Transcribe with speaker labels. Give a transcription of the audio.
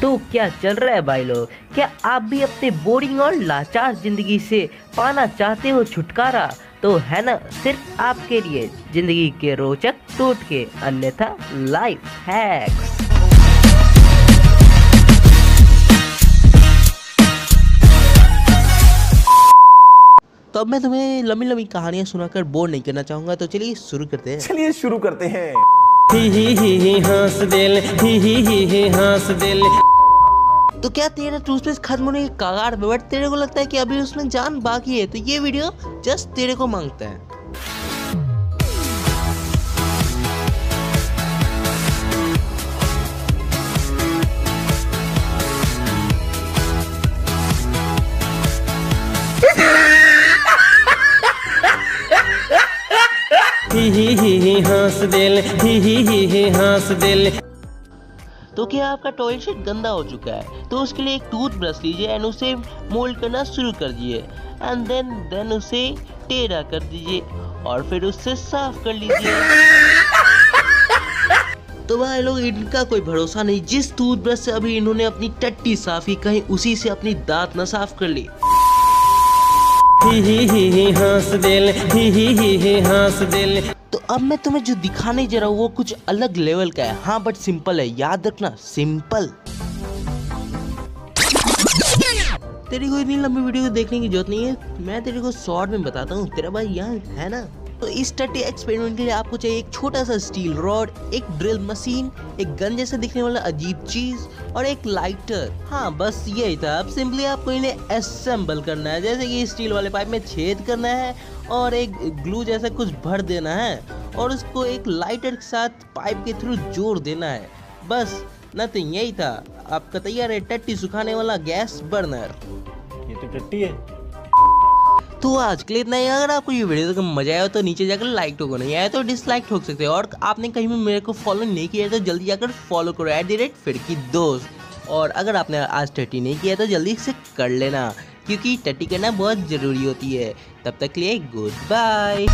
Speaker 1: तो क्या चल रहा है भाई लोग? क्या आप भी अपने बोरिंग और लाचार ज़िंदगी से पाना चाहते हो छुटकारा? तो है ना सिर्फ़ आपके लिए ज़िंदगी के रोचक टूट के अन्यथा लाइफ हैक्स
Speaker 2: तो अब मैं तुम्हें लंबी लंबी कहानियाँ सुनाकर बोर नहीं करना चाहूँगा तो चलिए शुरू करते हैं।
Speaker 3: चलिए शुरू करते हैं।
Speaker 4: हंस दिल हंस दिल।
Speaker 2: तो क्या तेरा टूथपेस्ट खत्म होने के कगार में बट तेरे को लगता है कि अभी उसमें जान बाकी है? तो ये वीडियो जस्ट तेरे को माँगता ही।
Speaker 4: हंस दिल ही ही ही ही हंस दिल।
Speaker 2: तो क्या आपका टॉयलेट शीट गंदा हो चुका है? तो उसके लिए एक टूथ ब्रश लीजिए एंड उसे मोल्ड करना शुरू कर दीजिए। एंड देन देन उसे टेढ़ा कर दीजिए और फिर उससे साफ़ कर लीजिए। तो भाई लोग इनका कोई भरोसा नहीं। जिस टूथब्रश से अभी इन्होंने अपनी टट्टी साफ़ की कहीं उसी से अपनी दांत न साफ़ कर ली।
Speaker 4: ही ही ही ही हंस दिल ही ही ही ही हंस दिल।
Speaker 2: तो अब मैं तुम्हें जो दिखाने जा रहा हूँ, वो कुछ अलग लेवल का है। हाँ बट सिंपल है। याद रखना सिंपल तेरी को इतनी लंबी वीडियो देखने की ज़रूरत नहीं है। मैं तेरे को शॉर्ट में बताता हूँ। तेरा भाई यहाँ है ना? तो इस टट्टी एक्सपेरिमेंट के लिए आपको चाहिए एक छोटा सा स्टील रॉड एक ड्रिल मशीन एक गन जैसा दिखने वाला अजीब चीज़ और एक लाइटर हाँ बस यही था। अब सिंपली आपको इन्हें असेंबल करना है। जैसे कि स्टील वाले पाइप में छेद करना है और एक ग्लू जैसा कुछ भर देना है और उसको एक लाइटर के साथ पाइप के थ्रू जोड़ देना है। बस नथिंग यही था। आपका तैयार है टट्टी सुखाने वाला गैस बर्नर
Speaker 3: ये तो टट्टी है।
Speaker 2: तो आज के लिए इतना ही। अगर आपको ये वीडियो देखकर मज़ा आया तो नीचे जाकर लाइक ठोको नहीं आया तो डिसलाइक ठोक सकते और आपने कहीं भी मेरे को फॉलो नहीं किया तो जल्दी जाकर फॉलो करो। एट द रेट फिर की दोस्त। और अगर आपने आज टट्टी नहीं किया तो जल्दी से कर लेना। क्योंकि टट्टी करना बहुत ज़रूरी होती है। तब तक लिए गुड बाय